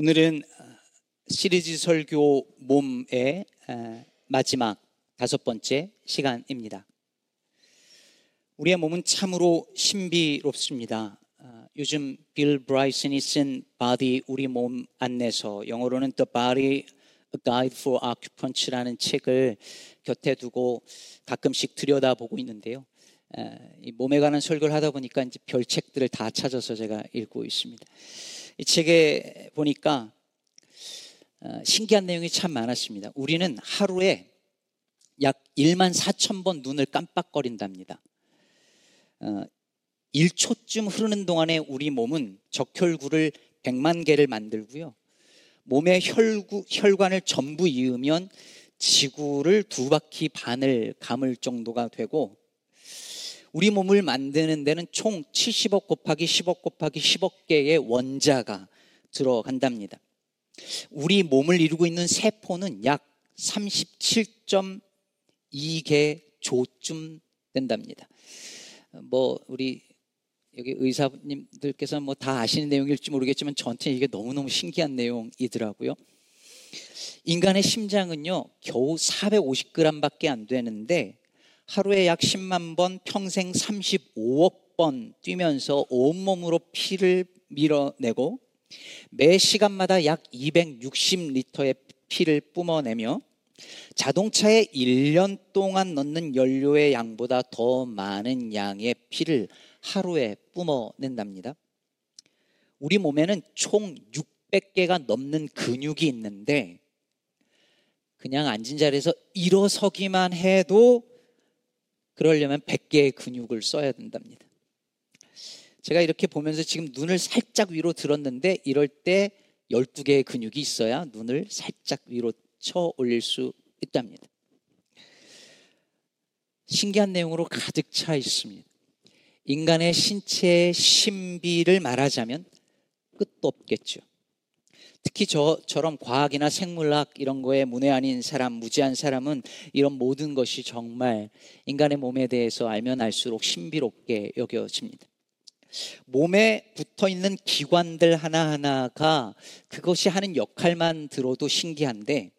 오늘은 시리즈 설교 몸의 마지막 다섯 번째 시간입니다. 우리의 몸은 참으로 신비롭습니다. 아, 요즘 빌 브라이슨이 쓴 body 우리 몸 안내서 영어로는 The Body A Guide for Occupants라는 책을 곁에 두고 가끔씩 들여다보고 있는데요. 이 몸에 관한 설교를 하다 보니까 이제 별 책들을 다 찾아서 제가 읽고 있습니다. 이 책에 보니까 어, 신기한 내용이 참 많았습니다. 우리는 하루에 약 1만 4천 번 눈을 깜빡거린답니다. 1초쯤 어, 흐르는 동안에 우리 몸은 적혈구를 100만 개를 만들고요. 몸의 혈구, 혈관을 전부 이으면 지구를 두 바퀴 반을 감을 정도가 되고 우리 몸을 만드는 데는 총 70억 곱하기 10억 곱하기 10억 개의 원자가 들어간답니다. 우리 몸을 이루고 있는 세포는 약 37.2개 조쯤 된답니다. 뭐 우리 여기 의사님들께서 뭐 다 아시는 내용일지 모르겠지만 저한테 이게 너무너무 신기한 내용이더라고요. 인간의 심장은요 겨우 450g밖에 안 되는데 하루에 약 10만 번, 평생 35억 번 뛰면서 온몸으로 피를 밀어내고 매 시간마다 약 260리터의 피를 뿜어내며 자동차에 1년 동안 넣는 연료의 양보다 더 많은 양의 피를 하루에 뿜어낸답니다. 우리 몸에는 총 600개가 넘는 근육이 있는데 그냥 앉은 자리에서 일어서기만 해도 그러려면 100개의 근육을 써야 된답니다. 제가 이렇게 보면서 지금 눈을 살짝 위로 들었는데 이럴 때 12개의 근육이 있어야 눈을 살짝 위로 쳐 올릴 수 있답니다. 신기한 내용으로 가득 차 있습니다. 인간의 신체의 신비를 말하자면 끝도 없겠죠. 특히 저처럼 과학이나 생물학 이런 거에 문외한인 사람, 무지한 사람은 이런 모든 것이 정말 인간의 몸에 대해서 알면 알수록 신비롭게 여겨집니다. 몸에 붙어 있는 기관들 하나하나가 그것이 하는 역할만 들어도 신기한데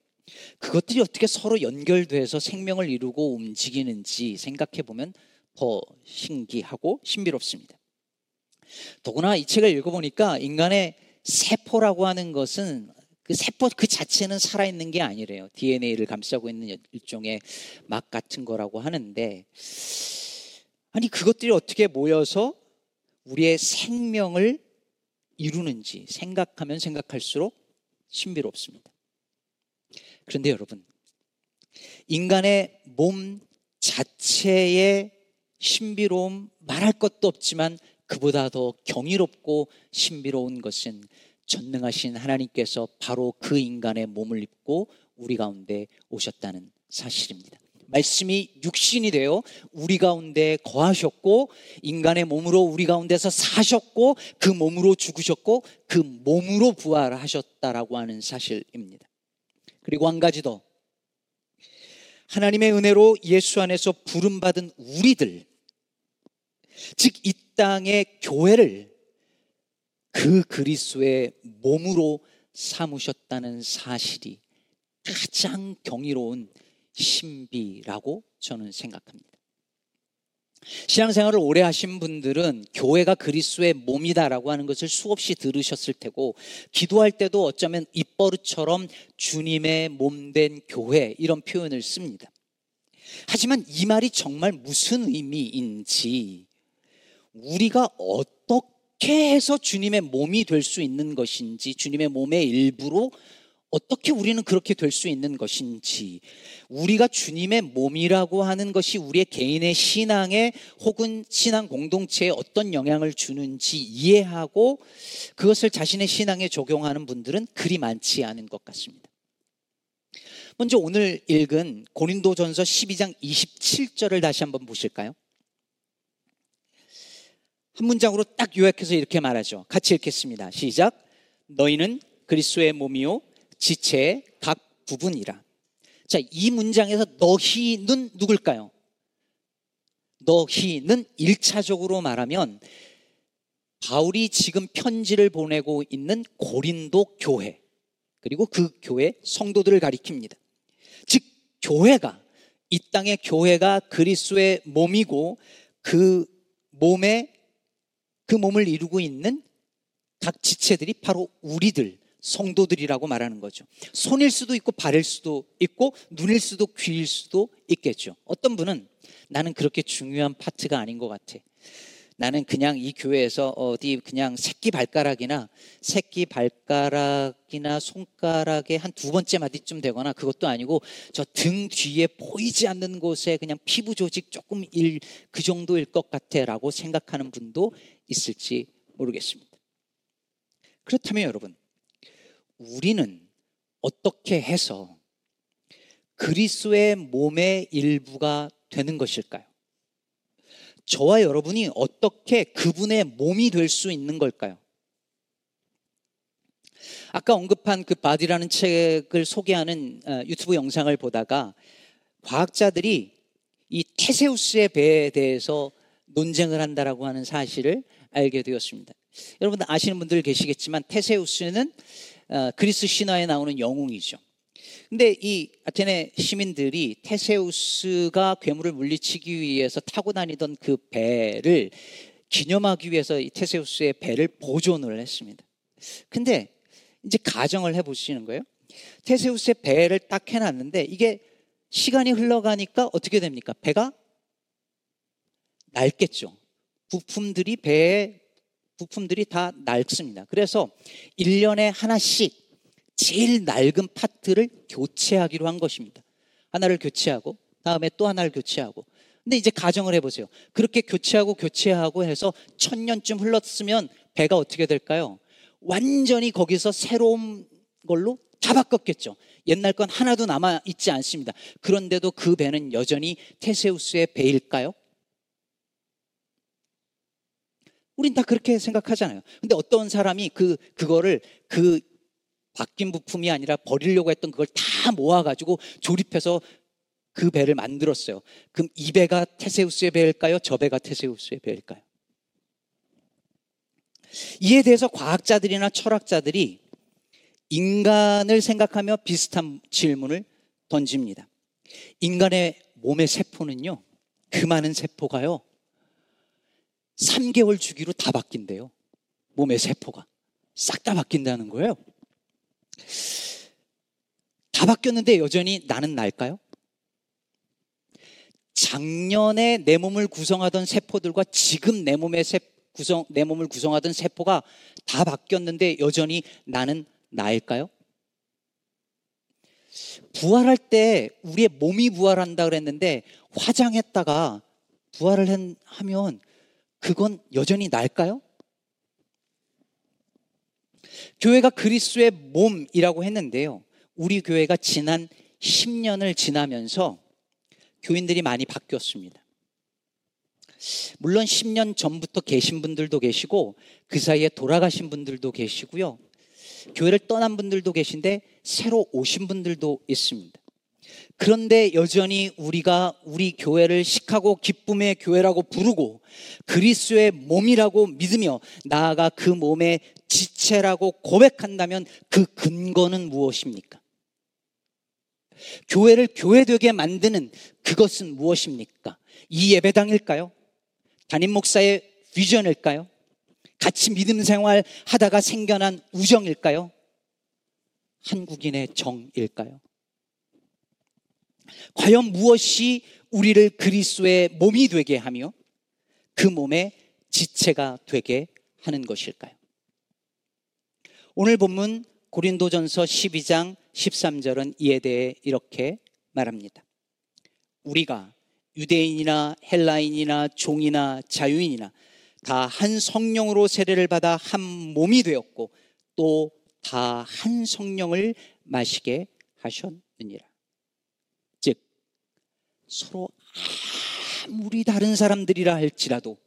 그것들이 어떻게 서로 연결돼서 생명을 이루고 움직이는지 생각해 보면 더 신기하고 신비롭습니다. 더구나 이 책을 읽어보니까 인간의 세포라고 하는 것은 그 세포 그 자체는 살아있는 게 아니래요. DNA를 감싸고 있는 일종의 막 같은 거라고 하는데, 아니, 그것들이 어떻게 모여서 우리의 생명을 이루는지 생각하면 생각할수록 신비롭습니다. 그런데 여러분, 인간의 몸 자체의 신비로움 말할 것도 없지만 그보다 더 경이롭고 신비로운 것은 전능하신 하나님께서 바로 그 인간의 몸을 입고 우리 가운데 오셨다는 사실입니다. 말씀이 육신이 되어 우리 가운데 거하셨고 인간의 몸으로 우리 가운데서 사셨고 그 몸으로 죽으셨고 그 몸으로 부활하셨다라고 하는 사실입니다. 그리고 한 가지 더 하나님의 은혜로 예수 안에서 부름 받은 우리들 즉 이 땅의 교회를 그 그리스도의 몸으로 삼으셨다는 사실이 가장 경이로운 신비라고 저는 생각합니다. 신앙생활을 오래 하신 분들은 교회가 그리스도의 몸이다라고 하는 것을 수없이 들으셨을 테고 기도할 때도 어쩌면 입버릇처럼 주님의 몸된 교회 이런 표현을 씁니다. 하지만 이 말이 정말 무슨 의미인지 우리가 어떻게 해서 주님의 몸이 될 수 있는 것인지 주님의 몸의 일부로 어떻게 우리는 그렇게 될 수 있는 것인지, 우리가 주님의 몸이라고 하는 것이 우리의 개인의 신앙에 혹은 신앙 공동체에 어떤 영향을 주는지 이해하고 그것을 자신의 신앙에 적용하는 분들은 그리 많지 않은 것 같습니다. 먼저 오늘 읽은 고린도전서 12장 27절을 다시 한번 보실까요? 한 문장으로 딱 요약해서 이렇게 말하죠. 같이 읽겠습니다. 시작. 너희는 그리스도의 몸이요 지체의 각 부분이라. 자, 이 문장에서 너희는 누굴까요? 너희는 일차적으로 말하면 바울이 지금 편지를 보내고 있는 고린도 교회 그리고 그 교회 성도들을 가리킵니다. 즉 교회가 이 땅의 교회가 그리스도의 몸이고 그 몸에 그 몸을 이루고 있는 각 지체들이 바로 우리들 성도들이라고 말하는 거죠. 손일 수도 있고 발일 수도 있고 눈일 수도 귀일 수도 있겠죠. 어떤 분은 나는 그렇게 중요한 파트가 아닌 것 같아. 나는 그냥 이 교회에서 어디 그냥 새끼 발가락이나 새끼 발가락이나 손가락에 한두 번째 마디쯤 되거나 그것도 아니고 저 등 뒤에 보이지 않는 곳에 그냥 피부 조직 조금 일 그 정도일 것 같아 라고 생각하는 분도 있을지 모르겠습니다. 그렇다면 여러분 우리는 어떻게 해서 그리스도의 몸의 일부가 되는 것일까요? 저와 여러분이 어떻게 그분의 몸이 될 수 있는 걸까요? 아까 언급한 그 body라는 책을 소개하는 어, 유튜브 영상을 보다가 과학자들이 이 테세우스의 배에 대해서 논쟁을 한다라고 하는 사실을 알게 되었습니다. 여러분 아시는 분들 계시겠지만 테세우스는 어, 그리스 신화에 나오는 영웅이죠. 근데 이 아테네 시민들이 테세우스가 괴물을 물리치기 위해서 타고 다니던 그 배를 기념하기 위해서 이 테세우스의 배를 보존을 했습니다. 근데 이제 가정을 해 보시는 거예요. 테세우스의 배를 딱 해놨는데 이게 시간이 흘러가니까 어떻게 됩니까? 배가 낡겠죠. 부품들이 배에 부품들이 다 낡습니다. 그래서 1년에 하나씩 제일 낡은 파트를 교체하기로 한 것입니다. 하나를 교체하고 다음에 또 하나를 교체하고 근데 이제 가정을 해보세요. 그렇게 교체하고 교체하고 해서 천 년쯤 흘렀으면 배가 어떻게 될까요? 완전히 거기서 새로운 걸로 다 바꿨겠죠. 옛날 건 하나도 남아 있지 않습니다. 그런데도 그 배는 여전히 테세우스의 배일까요? 우린 다 그렇게 생각하잖아요. 근데 어떤 사람이 그, 그거를 그 바뀐 부품이 아니라 버리려고 했던 그걸 다 모아가지고 조립해서 그 배를 만들었어요. 그럼 이 배가 테세우스의 배일까요? 저 배가 테세우스의 배일까요? 이에 대해서 과학자들이나 철학자들이 인간을 생각하며 비슷한 질문을 던집니다. 인간의 몸의 세포는요, 그 많은 세포가요, 3개월 주기로 다 바뀐대요. 몸의 세포가. 싹 다 바뀐다는 거예요. 다 바뀌었는데 여전히 나는 날까요? 작년에 내 몸을 구성하던 세포들과 지금 내 몸의 세, 구성, 내 몸을 구성하던 세포가 다 바뀌었는데 여전히 나는 나일까요? 부활할 때 우리의 몸이 부활한다 그랬는데 화장했다가 부활을 하면 그건 여전히 날까요? 교회가 그리스도의 몸이라고 했는데요. 우리 교회가 지난 10년을 지나면서 교인들이 많이 바뀌었습니다. 물론 10년 전부터 계신 분들도 계시고 그 사이에 돌아가신 분들도 계시고요. 교회를 떠난 분들도 계신데 새로 오신 분들도 있습니다. 그런데 여전히 우리가 우리 교회를 시카고 기쁨의 교회라고 부르고 그리스도의 몸이라고 믿으며 나아가 그 몸의 지체라고 고백한다면 그 근거는 무엇입니까? 교회를 교회되게 만드는 그것은 무엇입니까? 이 예배당일까요? 담임 목사의 비전일까요? 같이 믿음 생활 하다가 생겨난 우정일까요? 한국인의 정일까요? 과연 무엇이 우리를 그리스도의 몸이 되게 하며 그 몸의 지체가 되게 하는 것일까요? 오늘 본문 고린도전서 12장 13절은 이에 대해 이렇게 말합니다. 우리가 유대인이나 헬라인이나 종이나 자유인이나 다 한 성령으로 세례를 받아 한 몸이 되었고 또 다 한 성령을 마시게 하셨느니라. 서로 아무리 다른 사람들이라 할지라도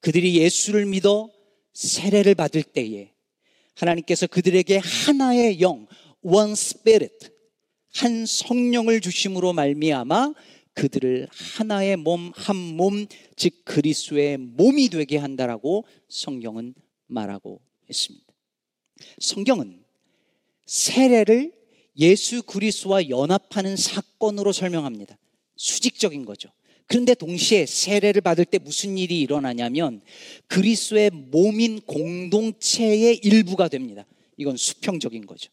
그들이 예수를 믿어 세례를 받을 때에 하나님께서 그들에게 하나의 영, one spirit, 한 성령을 주심으로 말미암아 그들을 하나의 몸, 한 몸, 즉 그리스도의 몸이 되게 한다라고 성경은 말하고 있습니다. 성경은 세례를 예수 그리스도와 연합하는 사건으로 설명합니다. 수직적인 거죠. 그런데 동시에 세례를 받을 때 무슨 일이 일어나냐면 그리스도의 몸인 공동체의 일부가 됩니다. 이건 수평적인 거죠.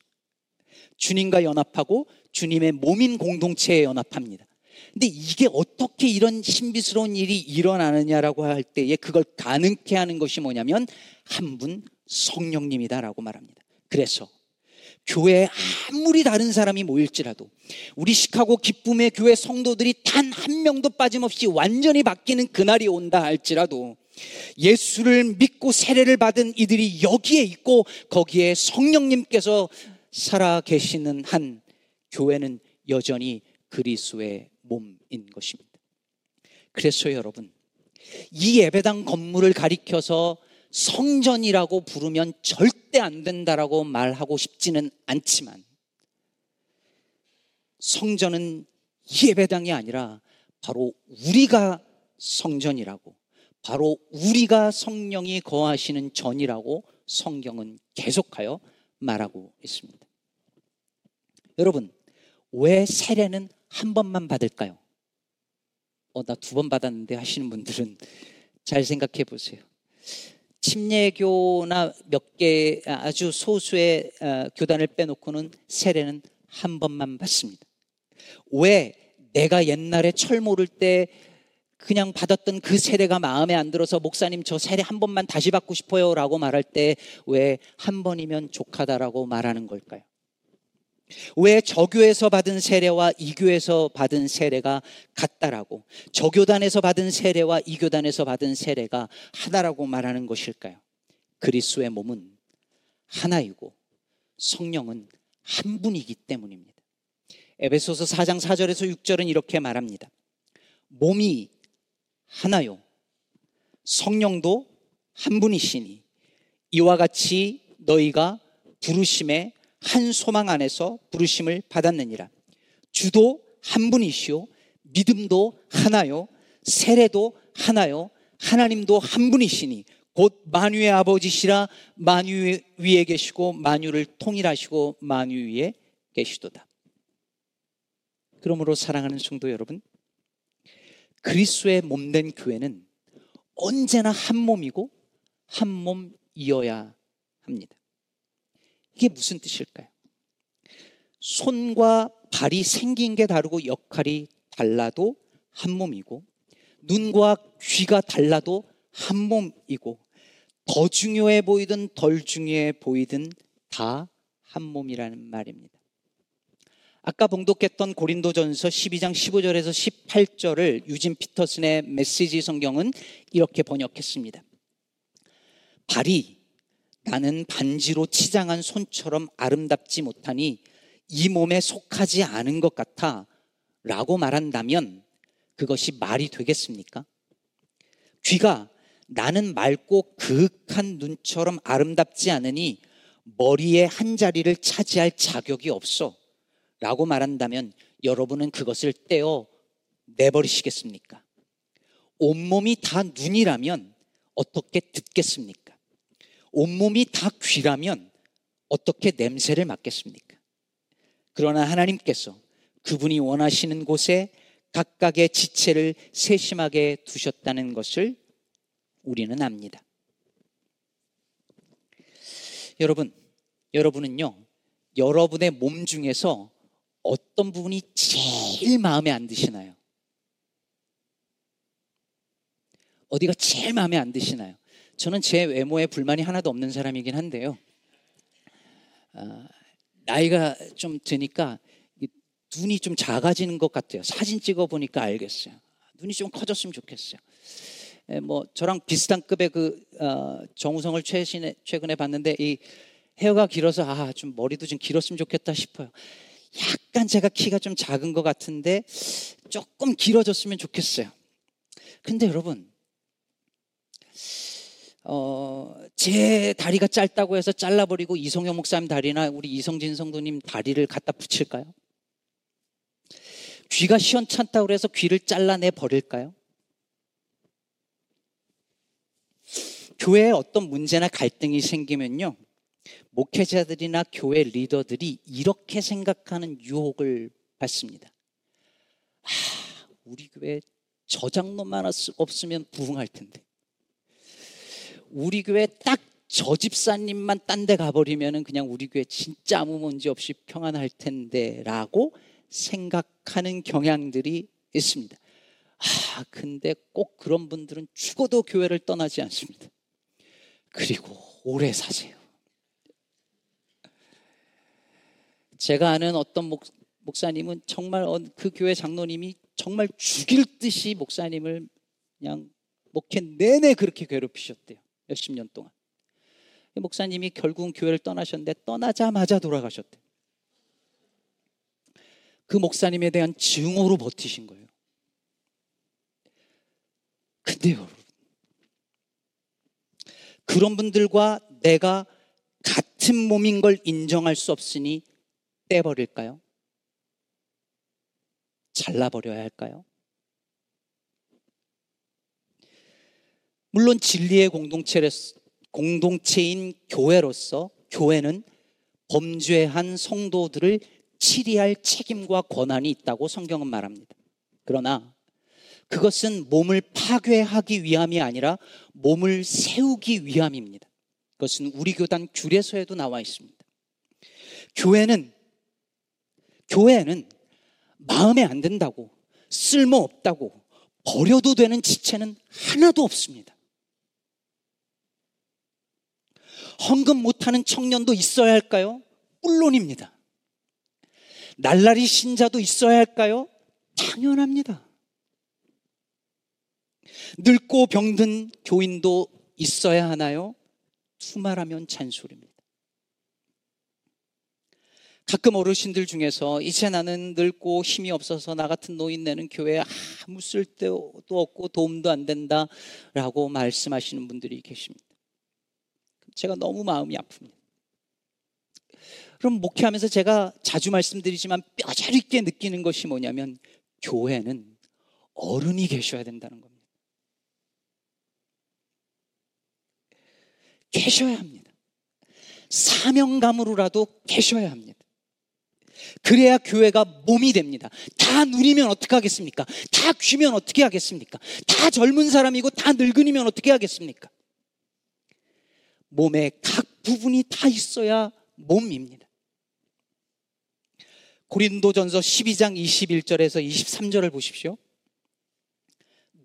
주님과 연합하고 주님의 몸인 공동체에 연합합니다. 근데 이게 어떻게 이런 신비스러운 일이 일어나느냐라고 할 때에 그걸 가능케 하는 것이 뭐냐면 한 분 성령님이다라고 말합니다. 그래서 교회에 아무리 다른 사람이 모일지라도 우리 시카고 기쁨의 교회 성도들이 단 한 명도 빠짐없이 완전히 바뀌는 그날이 온다 할지라도 예수를 믿고 세례를 받은 이들이 여기에 있고 거기에 성령님께서 살아 계시는 한 교회는 여전히 그리스도의 몸인 것입니다. 그래서 여러분, 이 예배당 건물을 가리켜서 성전이라고 부르면 절대 안 된다라고 말하고 싶지는 않지만 성전은 예배당이 아니라 바로 우리가 성전이라고 바로 우리가 성령이 거하시는 전이라고 성경은 계속하여 말하고 있습니다. 여러분, 왜 세례는 한 번만 받을까요? 어, 나 두 번 받았는데 하시는 분들은 잘 생각해 보세요. 침례교나 몇 개 아주 소수의 어, 교단을 빼놓고는 세례는 한 번만 받습니다. 왜 내가 옛날에 철 모를 때 그냥 받았던 그 세례가 마음에 안 들어서 목사님 저 세례 한 번만 다시 받고 싶어요 라고 말할 때 왜 한 번이면 족하다라고 말하는 걸까요? 왜 저교에서 받은 세례와 이 교에서 받은 세례가 같다라고 저교단에서 받은 세례와 이 교단에서 받은 세례가 하나라고 말하는 것일까요? 그리스도의 몸은 하나이고 성령은 한 분이기 때문입니다. 에베소서 4장 4절에서 6절은 이렇게 말합니다. 몸이 하나요. 성령도 한 분이시니 이와 같이 너희가 부르심에 한 소망 안에서 부르심을 받았느니라. 주도 한 분이시요. 믿음도 하나요. 세례도 하나요. 하나님도 한 분이시니 곧 만유의 아버지시라 만유 위에 계시고 만유를 통일하시고 만유 위에 계시도다. 그러므로 사랑하는 성도 여러분, 그리스도의 몸된 교회는 언제나 한 몸이고 한 몸이어야 합니다. 이게 무슨 뜻일까요? 손과 발이 생긴 게 다르고 역할이 달라도 한 몸이고 눈과 귀가 달라도 한 몸이고 더 중요해 보이든 덜 중요해 보이든 다 한 몸이라는 말입니다. 아까 봉독했던 고린도전서 12장 15절에서 18절을 유진 피터슨의 메시지 성경은 이렇게 번역했습니다. 발이 나는 반지로 치장한 손처럼 아름답지 못하니 이 몸에 속하지 않은 것 같아 라고 말한다면 그것이 말이 되겠습니까? 귀가 나는 맑고 그윽한 눈처럼 아름답지 않으니 머리에 한 자리를 차지할 자격이 없어 라고 말한다면 여러분은 그것을 떼어 내버리시겠습니까? 온몸이 다 눈이라면 어떻게 듣겠습니까? 온몸이 다 귀라면 어떻게 냄새를 맡겠습니까? 그러나 하나님께서 그분이 원하시는 곳에 각각의 지체를 세심하게 두셨다는 것을 우리는 압니다. 여러분, 여러분은요, 여러분의 몸 중에서 어떤 부분이 제일 마음에 안 드시나요? 어디가 제일 마음에 안 드시나요? 저는 제 외모에 불만이 하나도 없는 사람이긴 한데요. 어, 나이가 좀 드니까 눈이 좀 작아지는 것 같아요. 사진 찍어 보니까 알겠어요. 눈이 좀 커졌으면 좋겠어요. 에, 뭐 저랑 비슷한 급의 그 어, 정우성을 최신에, 최근에 봤는데 이 헤어가 길어서 아 좀 머리도 좀 길었으면 좋겠다 싶어요. 약간 제가 키가 좀 작은 것 같은데 조금 길어졌으면 좋겠어요. 근데 여러분, 어, 제 다리가 짧다고 해서 잘라버리고 이성영 목사님 다리나 우리 이성진 성도님 다리를 갖다 붙일까요? 귀가 시원찮다고 해서 귀를 잘라내 버릴까요? 교회에 어떤 문제나 갈등이 생기면요. 목회자들이나 교회 리더들이 이렇게 생각하는 유혹을 받습니다. 아, 우리 교회 저장로만 없으면 부흥할 텐데. 우리 교회 딱 저 집사님만 딴 데 가버리면 그냥 우리 교회 진짜 아무 문제 없이 평안할 텐데 라고 생각하는 경향들이 있습니다. 아, 근데 꼭 그런 분들은 죽어도 교회를 떠나지 않습니다. 그리고 오래 사세요. 제가 아는 어떤 목, 목사님은 정말 그 교회 장로님이 정말 죽일 듯이 목사님을 그냥 목회 내내 그렇게 괴롭히셨대요. 몇십 년 동안. 목사님이 결국은 교회를 떠나셨는데 떠나자마자 돌아가셨대요. 그 목사님에 대한 증오로 버티신 거예요. 근데요, 여러분. 그런 분들과 내가 같은 몸인 걸 인정할 수 없으니 떼버릴까요? 잘라버려야 할까요? 물론 진리의 공동체인 교회로서 교회는 범죄한 성도들을 치리할 책임과 권한이 있다고 성경은 말합니다. 그러나 그것은 몸을 파괴하기 위함이 아니라 몸을 세우기 위함입니다. 그것은 우리 교단 규례서에도 나와 있습니다. 교회는 교회는 마음에 안 든다고 쓸모 없다고 버려도 되는 지체는 하나도 없습니다. 헌금 못하는 청년도 있어야 할까요? 물론입니다. 날라리 신자도 있어야 할까요? 당연합니다. 늙고 병든 교인도 있어야 하나요? 투말하면 잔소리입니다. 가끔 어르신들 중에서 이제 나는 늙고 힘이 없어서 나 같은 노인네는 교회에 아무 쓸데도 없고 도움도 안 된다 라고 말씀하시는 분들이 계십니다. 제가 너무 마음이 아픕니다. 그럼 목회하면서 제가 자주 말씀드리지만 뼈저리게 느끼는 것이 뭐냐면 교회는 어른이 계셔야 된다는 겁니다. 계셔야 합니다. 사명감으로라도 계셔야 합니다. 그래야 교회가 몸이 됩니다. 다 누리면 어떻게 하겠습니까? 다 귀면 어떻게 하겠습니까? 다 젊은 사람이고 다 늙은이면 어떻게 하겠습니까? 몸의 각 부분이 다 있어야 몸입니다. 고린도전서 12장 21절에서 23절을 보십시오.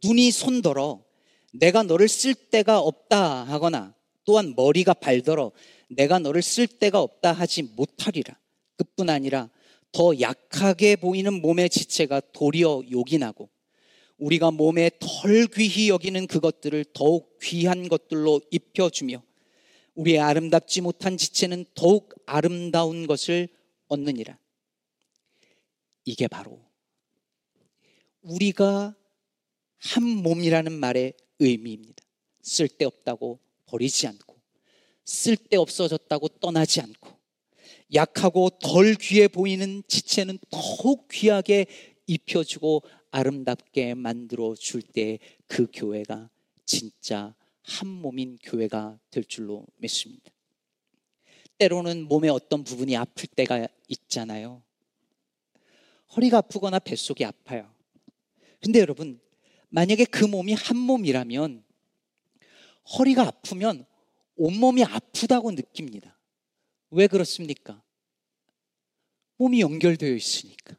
눈이 손더러 내가 너를 쓸 데가 없다 하거나 또한 머리가 발더러 내가 너를 쓸 데가 없다 하지 못하리라. 그뿐 아니라 더 약하게 보이는 몸의 지체가 도리어 요긴하고 우리가 몸에 덜 귀히 여기는 그것들을 더욱 귀한 것들로 입혀주며 우리의 아름답지 못한 지체는 더욱 아름다운 것을 얻느니라. 이게 바로 우리가 한 몸이라는 말의 의미입니다. 쓸데없다고 버리지 않고, 쓸데없어졌다고 떠나지 않고, 약하고 덜 귀해 보이는 지체는 더욱 귀하게 입혀주고 아름답게 만들어 줄 때 그 교회가 진짜 한 몸인 교회가 될 줄로 믿습니다. 때로는 몸의 어떤 부분이 아플 때가 있잖아요. 허리가 아프거나 뱃속이 아파요. 근데 여러분, 만약에 그 몸이 한 몸이라면 허리가 아프면 온몸이 아프다고 느낍니다. 왜 그렇습니까? 몸이 연결되어 있으니까.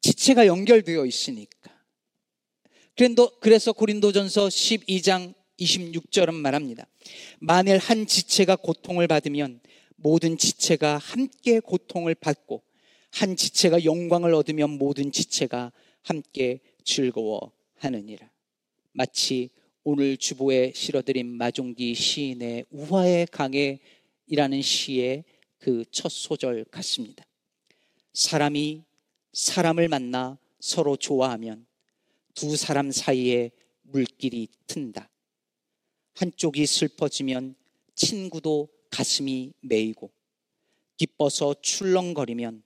지체가 연결되어 있으니까. 그래서 고린도전서 12장 26절은 말합니다. 만일 한 지체가 고통을 받으면 모든 지체가 함께 고통을 받고 한 지체가 영광을 얻으면 모든 지체가 함께 즐거워하느니라. 마치 오늘 주보에 실어드린 마종기 시인의 우화의 강해이라는 시의 그 첫 소절 같습니다. 사람이 사람을 만나 서로 좋아하면 두 사람 사이에 물길이 튼다. 한쪽이 슬퍼지면 친구도 가슴이 메이고 기뻐서 출렁거리면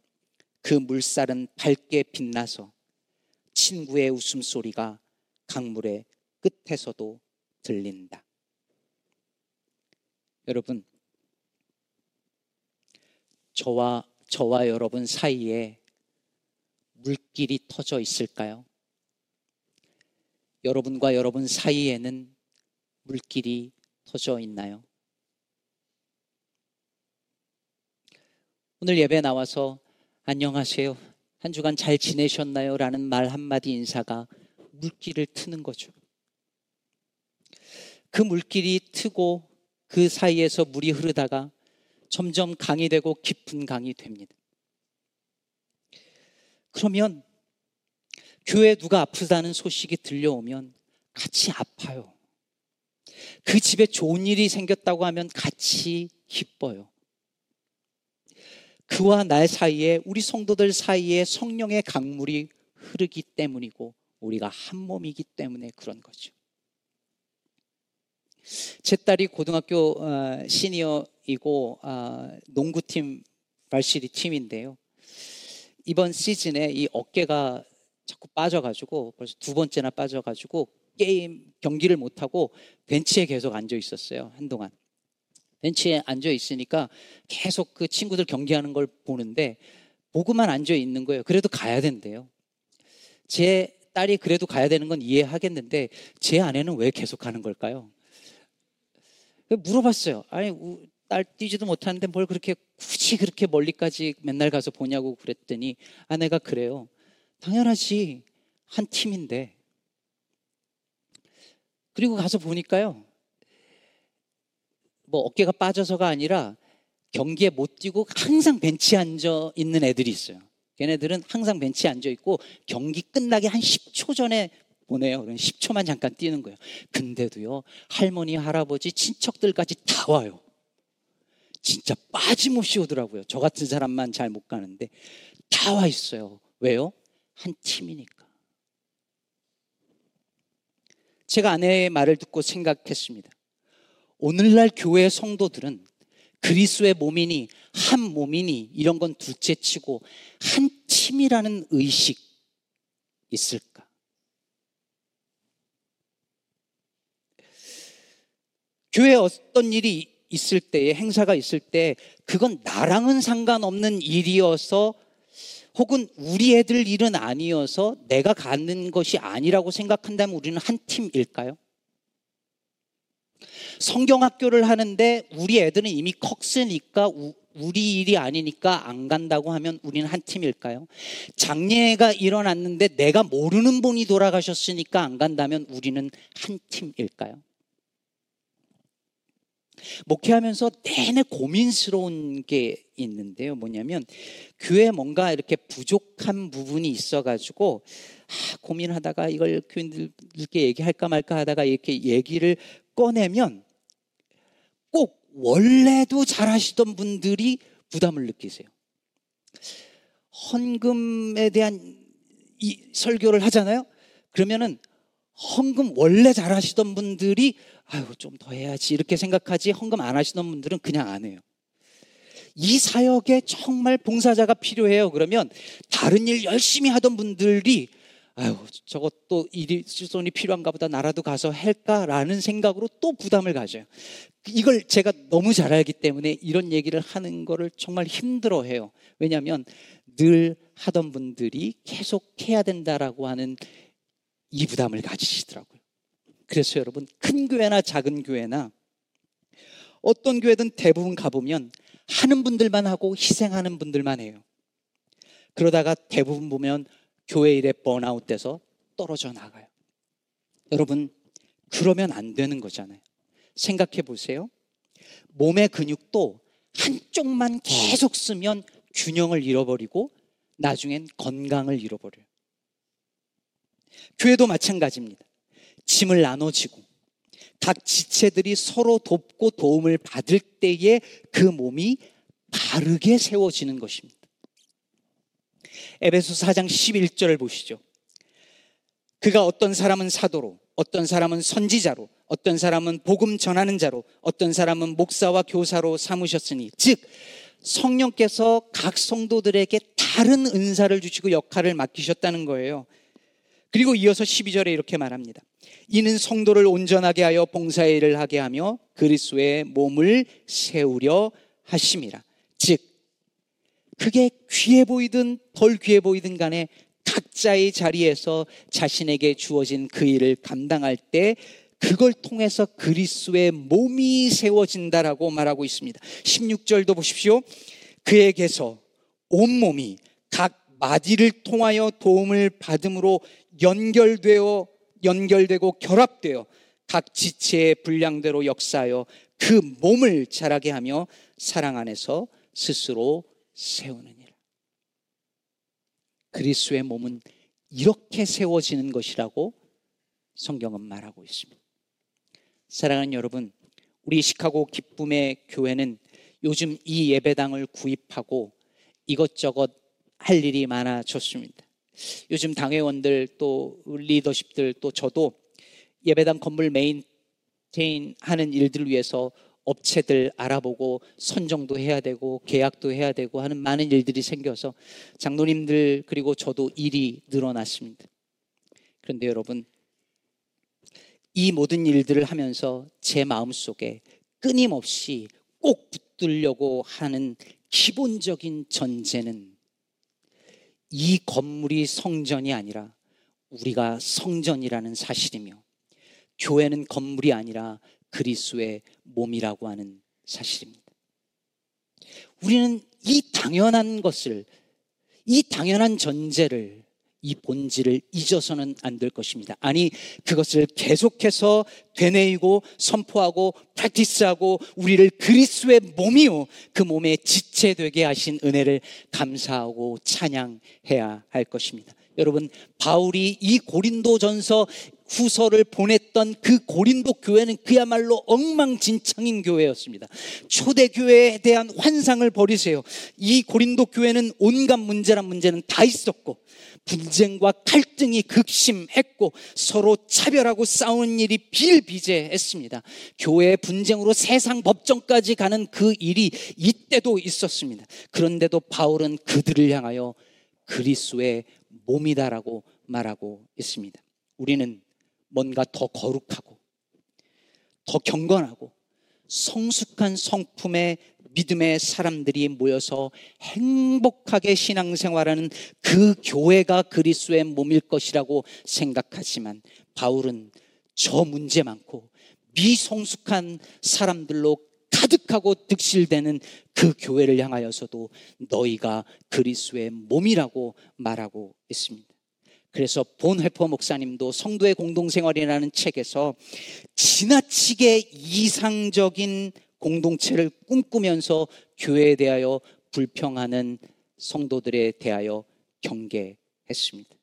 그 물살은 밝게 빛나서 친구의 웃음소리가 강물의 끝에서도 들린다. 여러분, 저와 저와 여러분 사이에 물길이 터져 있을까요? 여러분과 여러분 사이에는 물길이 터져 있나요? 오늘 예배 나와서 안녕하세요. 한 주간 잘 지내셨나요? 라는 말 한마디 인사가 물길을 트는 거죠. 그 물길이 트고 그 사이에서 물이 흐르다가 점점 강이 되고 깊은 강이 됩니다. 그러면 교회 누가 아프다는 소식이 들려오면 같이 아파요. 그 집에 좋은 일이 생겼다고 하면 같이 기뻐요. 그와 나 사이에 우리 성도들 사이에 성령의 강물이 흐르기 때문이고 우리가 한 몸이기 때문에 그런 거죠. 제 딸이 고등학교 어, 시니어이고 어, 농구팀 발시리 팀인데요. 이번 시즌에 이 어깨가 자꾸 빠져가지고 벌써 두 번째나 빠져가지고 게임 경기를 못 하고 벤치에 계속 앉아 있었어요 한동안. 벤치에 앉아 있으니까 계속 그 친구들 경기하는 걸 보는데 보고만 앉아 있는 거예요. 그래도 가야 된대요. 제 딸이 그래도 가야 되는 건 이해하겠는데 제 아내는 왜 계속 가는 걸까요? 물어봤어요. 아니 딸 뛰지도 못하는데 뭘 그렇게 굳이 그렇게 멀리까지 맨날 가서 보냐고 그랬더니 아내가 그래요. 당연하지 한 팀인데 그리고 가서 보니까요. 뭐 어깨가 빠져서가 아니라 경기에 못 뛰고 항상 벤치에 앉아 있는 애들이 있어요. 걔네들은 항상 벤치에 앉아 있고 경기 끝나기 한 10초 전에 보내요. 그럼 10초만 잠깐 뛰는 거예요. 근데도요, 할머니, 할아버지, 친척들까지 다 와요. 진짜 빠짐없이 오더라고요. 저 같은 사람만 잘 못 가는데 다 와 있어요. 왜요? 한 팀이니까. 제가 아내의 말을 듣고 생각했습니다. 오늘날 교회 성도들은 그리스의 몸이니 한 몸이니 이런 건 둘째 치고 한 팀이라는 의식 있을까? 교회에 어떤 일이 있을 때에 행사가 있을 때 그건 나랑은 상관없는 일이어서 혹은 우리 애들 일은 아니어서 내가 갖는 것이 아니라고 생각한다면 우리는 한 팀일까요? 성경학교를 하는데 우리 애들은 이미 컸으니까 우리 일이 아니니까 안 간다고 하면 우리는 한 팀일까요? 장례가 일어났는데 내가 모르는 분이 돌아가셨으니까 안 간다면 우리는 한 팀일까요? 목회하면서 내내 고민스러운 게 있는데요. 뭐냐면 교회에 뭔가 이렇게 부족한 부분이 있어가지고 아, 고민하다가 이걸 교인들께 얘기할까 말까 하다가 이렇게 얘기를 꺼내면 꼭 원래도 잘하시던 분들이 부담을 느끼세요. 헌금에 대한 이 설교를 하잖아요. 그러면은 헌금 원래 잘하시던 분들이 아유 좀 더 해야지 이렇게 생각하지 헌금 안 하시던 분들은 그냥 안 해요. 이 사역에 정말 봉사자가 필요해요. 그러면 다른 일 열심히 하던 분들이 아유 저것도 일이 수손이 필요한가 보다 나라도 가서 할까라는 생각으로 또 부담을 가져요. 이걸 제가 너무 잘 알기 때문에 이런 얘기를 하는 거를 정말 힘들어해요. 왜냐하면 늘 하던 분들이 계속 해야 된다라고 하는 이 부담을 가지시더라고요. 그래서 여러분 큰 교회나 작은 교회나 어떤 교회든 대부분 가보면 하는 분들만 하고 희생하는 분들만 해요. 그러다가 대부분 보면 교회 일에 번아웃 돼서 떨어져 나가요. 여러분 그러면 안 되는 거잖아요. 생각해 보세요. 몸의 근육도 한쪽만 계속 쓰면 균형을 잃어버리고 나중엔 건강을 잃어버려요. 교회도 마찬가지입니다. 짐을 나눠지고 각 지체들이 서로 돕고 도움을 받을 때에 그 몸이 바르게 세워지는 것입니다. 에베소 4장 11절을 보시죠. 그가 어떤 사람은 사도로, 어떤 사람은 선지자로, 어떤 사람은 복음 전하는 자로, 어떤 사람은 목사와 교사로 삼으셨으니, 즉, 성령께서 각 성도들에게 다른 은사를 주시고 역할을 맡기셨다는 거예요. 그리고 이어서 12절에 이렇게 말합니다. 이는 성도를 온전하게 하여 봉사의 일을 하게 하며 그리스도의 몸을 세우려 하심이라. 즉 그게 귀해 보이든 덜 귀해 보이든 간에 각자의 자리에서 자신에게 주어진 그 일을 감당할 때 그걸 통해서 그리스도의 몸이 세워진다라고 말하고 있습니다. 16절도 보십시오. 그에게서 온 몸이 각 마디를 통하여 도움을 받음으로 연결되어 연결되고 결합되어 각 지체의 분량대로 역사하여 그 몸을 자라게 하며 사랑 안에서 스스로 세우느니라. 그리스도의 몸은 이렇게 세워지는 것이라고 성경은 말하고 있습니다. 사랑하는 여러분, 우리 시카고 기쁨의 교회는 요즘 이 예배당을 구입하고 이것저것 할 일이 많아졌습니다. 요즘 당회원들 또 리더십들 또 저도 예배당 건물 메인테인 하는 일들을 위해서 업체들 알아보고 선정도 해야 되고 계약도 해야 되고 하는 많은 일들이 생겨서 장로님들 그리고 저도 일이 늘어났습니다. 그런데 여러분 이 모든 일들을 하면서 제 마음속에 끊임없이 꼭 붙들려고 하는 기본적인 전제는 이 건물이 성전이 아니라 우리가 성전이라는 사실이며 교회는 건물이 아니라 그리스의 몸이라고 하는 사실입니다. 우리는 이 당연한 것을 이 당연한 전제를 이 본질을 잊어서는 안 될 것입니다. 아니, 그것을 계속해서 되뇌이고 선포하고 프랙티스하고 우리를 그리스도의 몸이요. 그 몸에 지체되게 하신 은혜를 감사하고 찬양해야 할 것입니다. 여러분, 바울이 이 고린도 전서 후서를 보냈던 그 고린도 교회는 그야말로 엉망진창인 교회였습니다. 초대 교회에 대한 환상을 버리세요. 이 고린도 교회는 온갖 문제란 문제는 다 있었고 분쟁과 갈등이 극심했고 서로 차별하고 싸우는 일이 비일비재했습니다. 교회의 분쟁으로 세상 법정까지 가는 그 일이 이때도 있었습니다. 그런데도 바울은 그들을 향하여 그리스의 몸이다라고 말하고 있습니다. 우리는 뭔가 더 거룩하고 더 경건하고 성숙한 성품의 믿음의 사람들이 모여서 행복하게 신앙생활하는 그 교회가 그리스도의 몸일 것이라고 생각하지만 바울은 저 문제 많고 미성숙한 사람들로 가득하고 득실되는 그 교회를 향하여서도 너희가 그리스도의 몸이라고 말하고 있습니다. 그래서 본 회퍼 목사님도 성도의 공동생활이라는 책에서 지나치게 이상적인 공동체를 꿈꾸면서 교회에 대하여 불평하는 성도들에 대하여 경계했습니다.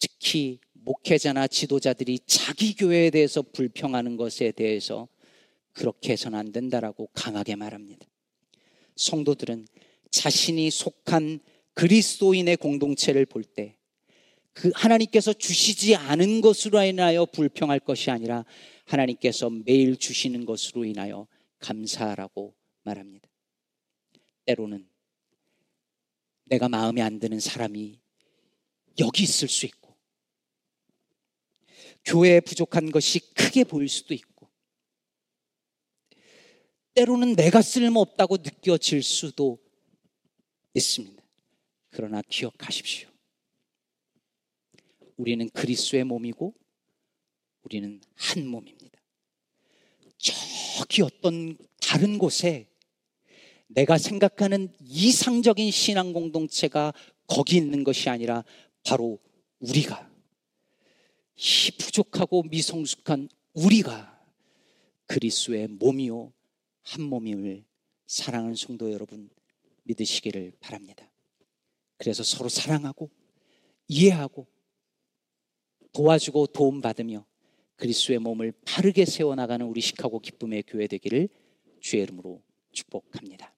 특히 목회자나 지도자들이 자기 교회에 대해서 불평하는 것에 대해서 그렇게 해서는 안 된다라고 강하게 말합니다. 성도들은 자신이 속한 그리스도인의 공동체를 볼 때 그 하나님께서 주시지 않은 것으로 인하여 불평할 것이 아니라 하나님께서 매일 주시는 것으로 인하여 감사하라고 말합니다. 때로는 내가 마음에 안 드는 사람이 여기 있을 수 있고, 교회에 부족한 것이 크게 보일 수도 있고, 때로는 내가 쓸모없다고 느껴질 수도 있습니다. 그러나 기억하십시오. 우리는 그리스도의 몸이고 우리는 한 몸입니다. 저기 어떤 다른 곳에 내가 생각하는 이상적인 신앙 공동체가 거기 있는 것이 아니라 바로 우리가 이 부족하고 미성숙한 우리가 그리스도의 몸이요 한 몸임을 사랑하는 성도 여러분 믿으시기를 바랍니다. 그래서 서로 사랑하고 이해하고 도와주고 도움받으며 그리스도의 몸을 바르게 세워나가는 우리 시카고 기쁨의 교회 되기를 주의 이름으로 축복합니다.